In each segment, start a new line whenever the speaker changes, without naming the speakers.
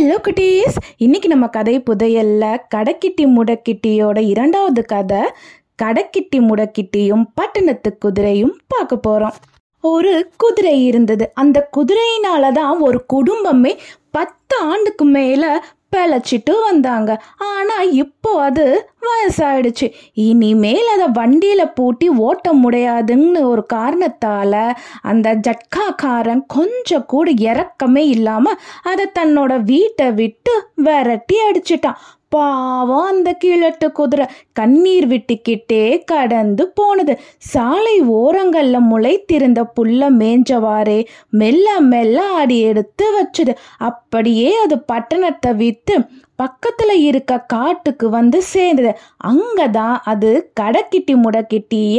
Hello குட்டீஸ் இன்னைக்கு நம்ம கதை புதையல்ல கடைக்கிட்டி முடக்கிட்டியோட இரண்டாவது கதை கடைக்கிட்டி முடக்கிட்டியும் பட்டணத்து குதிரையும் பார்க்க போறோம். ஒரு குதிரை இருந்தது. அந்த குதிரையினால தான் ஒரு குடும்பமே பத்து ஆண்டுக்கு மேல பிழைச்சிட்டு வந்தாங்க. ஆனா இப்போ அது வயசாயிடுச்சு. இனிமேல் அதை வண்டியில பூட்டி ஓட்ட முடியாதுன்னு ஒரு காரணத்தால அந்த ஜட்காக்காரன் கொஞ்சம் கூட இறக்கமே இல்லாம அதை தன்னோட வீட்டை விட்டு விரட்டி அடிச்சிட்டான். பாவம் அந்த கிழட்டு குதிரை. கண்ணீர் விட்டுக்கிட்டே கடந்து போனது. சாலை ஓரங்கள்ல முளைத்திருந்த புல்ல மேஞ்சவாறே மெல்ல மெல்ல அடி எடுத்து வச்சுது. அப்படியே அது பட்டணத்தை வித்து பக்கத்துல இருக்க காட்டுக்கு வந்து சேர்ந்தது. அங்கதான் அது கடைக்கிட்டி முடக்கிட்டிய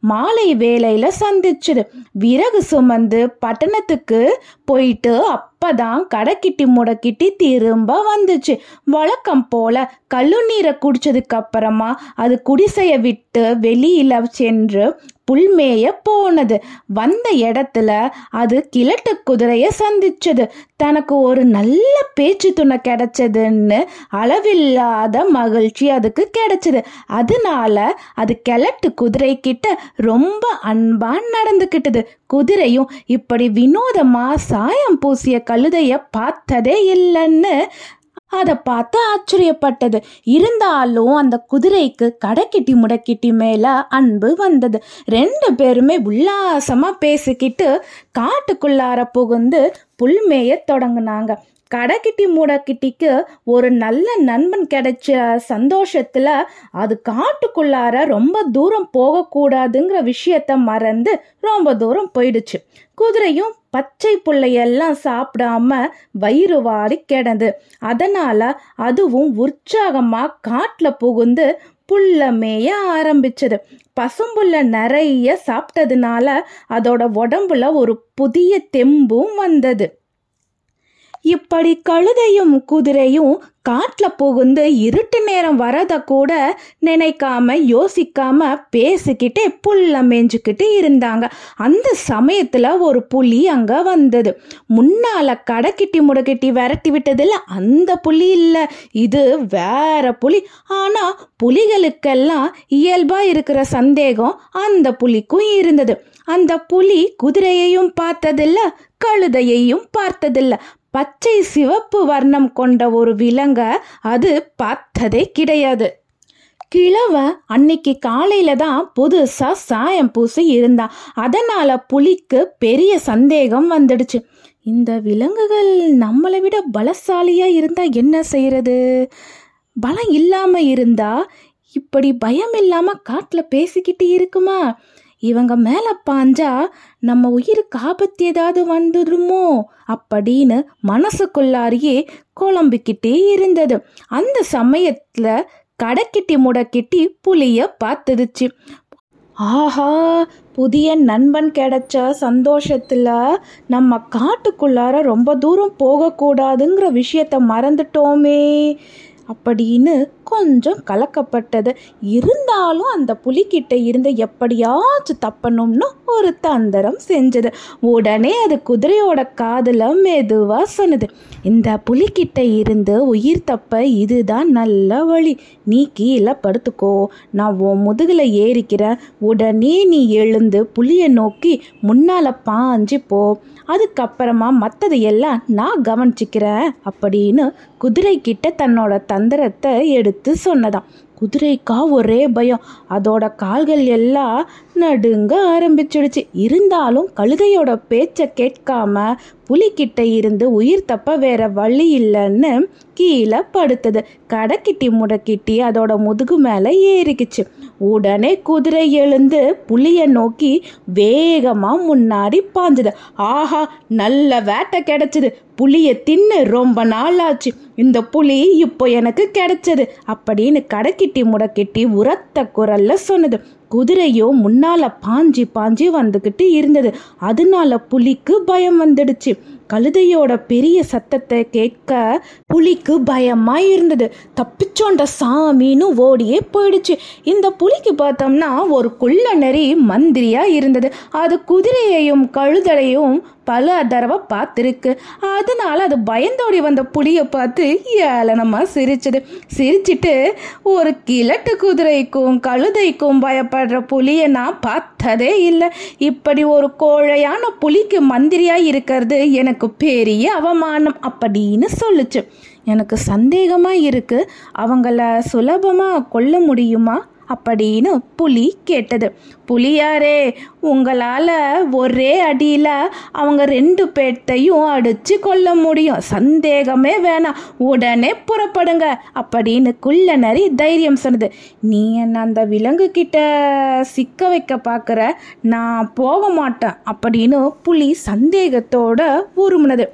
மாலை வேலையில சந்திச்சுது. விறகு சுமந்து பட்டணத்துக்கு போயிட்டு அப்பதான் கடைக்கிட்டி முடக்கிட்டி திரும்ப வந்துச்சு. வழக்கம் போல கல்லுநீரை குடிச்சதுக்கு அப்புறமா அது குடிசைய விட்டு வெளியில சென்று புல்மேய போனது. வந்த இடத்துல அது கிழட்டு குதிரைய சந்திச்சது. தனக்கு ஒரு நல்ல பேச்சு துணை கிடைச்சதுன்னு அளவில்லாத மகிழ்ச்சி அதுக்கு கிடைச்சது. அதனால அது கிழட்டு குதிரை கிட்ட ரொம்ப அன்பா நடந்துக்கிட்டது குதிரையும் இப்படி வினோதமா சாயம் பூசிய கழுதைய பார்த்ததே இல்லைன்னு அதை பார்த்து ஆச்சரியப்பட்டது. இருந்தாலும் அந்த குதிரைக்கு கடைக்கிட்டி முடக்கிட்டி மேல அன்பு வந்தது. ரெண்டு பேருமே உல்லாசமா பேசிக்கிட்டு காட்டுக்குள்ளார புகுந்து புல்மேய தொடங்கினாங்க. கடைக்கிட்டி மூடக்கிட்டிக்கு ஒரு நல்ல நண்பன் கிடைச்ச சந்தோஷத்தில் அது காட்டுக்குள்ளார ரொம்ப தூரம் போகக்கூடாதுங்கிற விஷயத்த மறந்து ரொம்ப தூரம் போயிடுச்சு. குதிரையும் பச்சை புள்ளையெல்லாம் சாப்பிடாம வயிறு வாடி கிடந்து. அதனால் அதுவும் உற்சாகமாக காட்டில் புகுந்து புல்ல மேய ஆரம்பிச்சது. பசும்புல்ல நிறைய சாப்பிட்டதுனால அதோட உடம்புல ஒரு புதிய தெம்பும் வந்தது. இப்படி கழுதையும் குதிரையும் காட்டுல புகுந்து இருட்டு நேரம் வரத கூட நினைக்காம யோசிக்காம பேசிக்கிட்டே புல்ல மேய்ஞ்சுக்கிட்டு இருந்தாங்க. அந்த சமயத்துல ஒரு புலி அங்க வந்தது. முன்னால கடைக்கிட்டி முடக்கிட்டி விரட்டி விட்டதில்ல அந்த புலி இல்லை. இது வேற புலி. ஆனா புலிகளுக்கெல்லாம் இயல்பா இருக்கிற சந்தேகம் அந்த புலிக்கும் இருந்தது. அந்த புலி குதிரையையும் பார்த்ததில்ல கழுதையையும் பார்த்ததில்ல. பச்சை சிவப்பு வர்ணம் கொண்ட ஒரு விலங்க அது பார்த்ததே கிடையாது. கிழவ அன்னைக்கு காலையில தான் புதுசா சாயம் பூசி இருந்தான் அதனால புலிக்கு பெரிய சந்தேகம் வந்துடுச்சு. இந்த விலங்குகள் நம்மளை விட பலசாலியா இருந்தா என்ன செய்யறது? பலம் இல்லாம இருந்தா இப்படி பயம் இல்லாம காட்டுல பேசிக்கிட்டு இருக்குமா? இவங்க மேல பாஞ்சா நம்ம உயிருக்கு ஆபத்து ஏதாவது வந்துடுமோ அப்படின்னு மனசுக்குள்ளாரியே குழம்பிக்கிட்டே இருந்தது. அந்த சமயத்துல கடைக்கிட்டி முடக்கிட்டி புலிய பார்த்துடுச்சு. ஆஹா புதிய நண்பன் கிடைச்ச சந்தோஷத்தில் நம்ம காட்டுக்குள்ளார ரொம்ப தூரம் போகக்கூடாதுங்கிற விஷயத்த மறந்துட்டோமே. அப்படின்னு கொஞ்சம் கலக்கப்பட்டது. இருந்தாலும் அந்த புலிக்கிட்ட இருந்து எப்படியாச்சும் தப்பணும்னு ஒரு தந்திரம் செஞ்சது. உடனே அது குதிரையோட காதில் மெதுவா சொன்னது. இந்த புலிக்கிட்ட இருந்து உயிர் தப்ப இதுதான் நல்ல வழி. நீ கீழே படுத்துக்கோ. நான் உன் முதுகில் ஏறிக்கிறேன். உடனே நீ எழுந்து புலியை நோக்கி முன்னால் பாஞ்சு போ. அதுக்கப்புறமா மற்றதையெல்லாம் எல்லாம் நான் கவனிச்சுக்கிறேன் அப்படின்னு குதிரை கிட்ட தன்னோட தந்திரத்தை எடுத்து சொன்னதாம். குதிரைக்கா ஒரே பயம். அதோட கால்கள் எல்லாம் நடுங்க ஆரம்பிச்சிடுச்சு. இருந்தாலும் கழுதையோட பேச்சை கேட்காம புலிக்கிட்ட இருந்து உயிர் தப்ப வேற வழி இல்லைன்னு கீழே படுத்தது. கடைக்கிட்டி முடக்கிட்டி அதோட முதுகு மேலே ஏறிக்குச்சு. உடனே குதிரை எழுந்து புலியை நோக்கி வேகமா முன்னாடி பாஞ்சுது. ஆஹா நல்ல வேட்டை கிடைச்சது. புலியை தின்னு ரொம்ப நாள் ஆச்சு இந்த புலி இப்போ எனக்கு கிடைச்சது அப்படின்னு கடைக்கிட்டி முடக்கிட்டி உரத்த குரல்ல சொன்னது. குதிரையோ முன்னால பாஞ்சி பாஞ்சி வந்துக்கிட்டு இருந்தது. அதனால புலிக்கு பயம் வந்துடுச்சு. கழுதையோட பெரிய சத்தத்தை கேட்க புலிக்கு பயமா இருந்தது தப்பிச்சோண்ட சாமின்னு ஓடியே போயிடுச்சு. இந்த புலிக்கு பார்த்தோம்னா ஒரு குள்ள நரி மந்திரியா இருந்தது. அது குதிரையையும் கழுதலையும் பல தடவை பார்த்துருக்கு. அதனால அது பயந்தோடி வந்த புலியை பார்த்து ஏளனமா சிரிச்சது. சிரிச்சிட்டு ஒரு கிழட்டு குதிரைக்கும் கழுதைக்கும் பயப்படுற புலியை நான் பார்த்ததே இல்லை. இப்படி ஒரு கோழையான புலிக்கு மந்திரியா இருக்கிறது எனக்கு பெரிய அவமானம் அப்படின்னு சொல்லுச்சு. எனக்கு சந்தேகமாக இருக்குது அவங்கள சுலபமாக கொல்ல முடியுமா? அப்படின்னு புலி கேட்டது. புலியாரே உங்களால் ஒரே அடியில் அவங்க ரெண்டு பேர்த்தையும் அடித்து கொள்ள முடியும். சந்தேகமே வேணாம். உடனே புறப்படுங்க அப்படின்னு குள்ள நரி தைரியம் சொன்னது. நீ என்ன அந்த விலங்கு கிட்ட சிக்க வைக்க பார்க்குற நான் போக மாட்டேன் அப்படின்னு புலி சந்தேகத்தோட உருமுனது.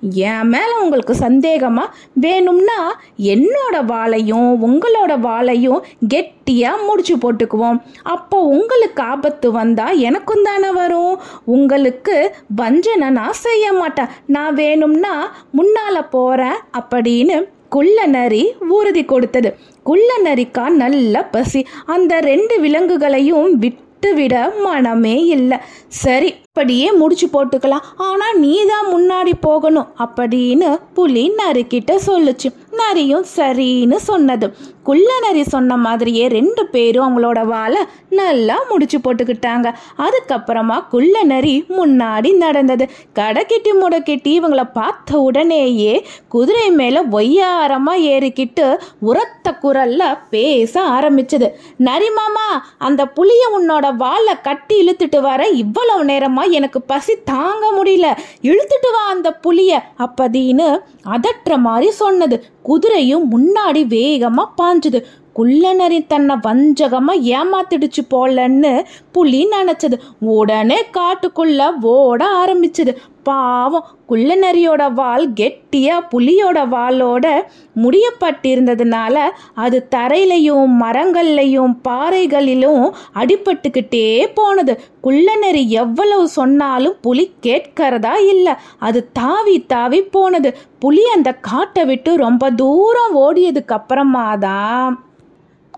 என் மேலே உங்களுக்கு சந்தேகமாக வேணும்னா என்னோட வாழையும் உங்களோட வாழையும் கெட்டியாக முடிச்சு போட்டுக்குவோம். அப்போ உங்களுக்கு ஆபத்து வந்தால் எனக்கும் தானே வரும். உங்களுக்கு வஞ்சனை நான் செய்ய மாட்டேன். நான் வேணும்னா முன்னால் போகிறேன் அப்படின்னு குள்ள நரி உறுதி கொடுத்தது. குள்ள நரிக்கா நல்ல பசி. அந்த ரெண்டு விலங்குகளையும் விட்டு விட மனமே இல்லை. சரி அப்படியே முடிச்சு போட்டுக்கலாம். ஆனால் நீ தான் முன்னாடி போகணும் அப்படின்னு புலி நறுக்கிட்ட சொல்லுச்சு. நரியும் சரின்னு சொன்னது. குள்ள நரி சொன்ன மாதிரியே ரெண்டு பேரும் அவங்களோட வாழை நல்லா முடிச்சு போட்டுக்கிட்டாங்க. அதுக்கப்புறமா குள்ள நரி முன்னாடி நடந்தது. கடைக்கிட்டி முடக்கிட்டி இவங்கள பார்த்த உடனேயே குதிரை மேலே ஒய்யாரமாக ஏறிக்கிட்டு உரத்த குரல்ல பேச ஆரம்பிச்சது. நரிமாமா அந்த புளிய உன்னோட வாழை கட்டி இழுத்துட்டு வர இவ்வளவு நேரமா எனக்கு பசி தாங்க முடியல. இழுத்துட்டு வா அந்த புளிய அப்படின்னு அதட்டுற மாதிரி சொன்னது. குதிரையும் முன்னாடி வேகமா பாஞ்சுது. குள்ளநரி தன்னை வஞ்சகமாக ஏமாத்திடுச்சு போலன்னு புலி நினச்சது. உடனே காட்டுக்குள்ள ஓட ஆரம்பிச்சது. பாவம் குள்ளநரியோட வால் கெட்டியாக புலியோட வாலோட முடியப்பட்டிருந்ததுனால அது தரையிலையும் மரங்கள்லையும் பாறைகளிலும் அடிபட்டுக்கிட்டே போனது. குள்ளநரி எவ்வளவு சொன்னாலும் புலி கேட்கறதா இல்லை. அது தாவி தாவி போனது. புலி அந்த காட்டை விட்டு ரொம்ப தூரம் ஓடியதுக்கு அப்புறமா தான்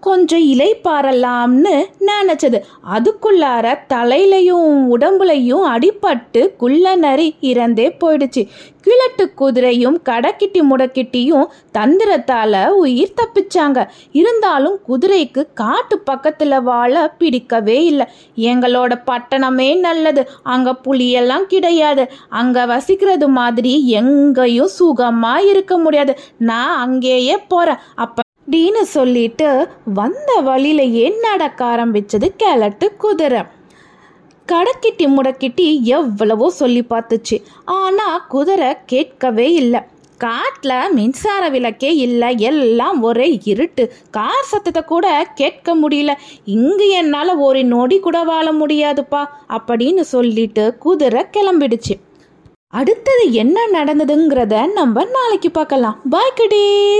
கொஞ்சம் இலைப்பாரலாம்னு நினச்சது. அதுக்குள்ளார தலையிலையும் உடம்புலையும் அடிபட்டு குள்ள நரி இறந்தே போயிடுச்சு. கிழட்டு குதிரையும் கடக்கிட்டி முடக்கிட்டியும் தந்திரத்தால் உயிர் தப்பிச்சாங்க. இருந்தாலும் குதிரைக்கு காட்டு பக்கத்தில் வாழ பிடிக்கவே இல்லை. எங்களோட பட்டணமே நல்லது. அங்கே புலியெல்லாம் கிடையாது. அங்கே வசிக்கிறது மாதிரி எங்கேயும் சுகமாக இருக்க முடியாது. நான் அங்கேயே போகிறேன் அப்போ அப்படின்னு சொல்லிட்டு வந்த வழியிலேயே நடக்க ஆரம்பிச்சது கிழட்டு குதிரை. கடக்கிட்டி முடக்கிட்டி எவ்வளவோ சொல்லி பார்த்துச்சு. ஆனா குதிரை கேட்கவே இல்லை. காட்டில் மின்சார விளக்கே இல்லை. எல்லாம் ஒரே இருட்டு. கார் சத்தத்தை கூட கேட்க முடியல. இங்கு என்னால் ஒரு நொடி கூட வாழ முடியாதுப்பா அப்படின்னு சொல்லிட்டு குதிரை கிளம்பிடுச்சு. அடுத்தது என்ன நடந்ததுங்கிறத நம்ம நாளைக்கு பார்க்கலாம். பாய் குடீஸ்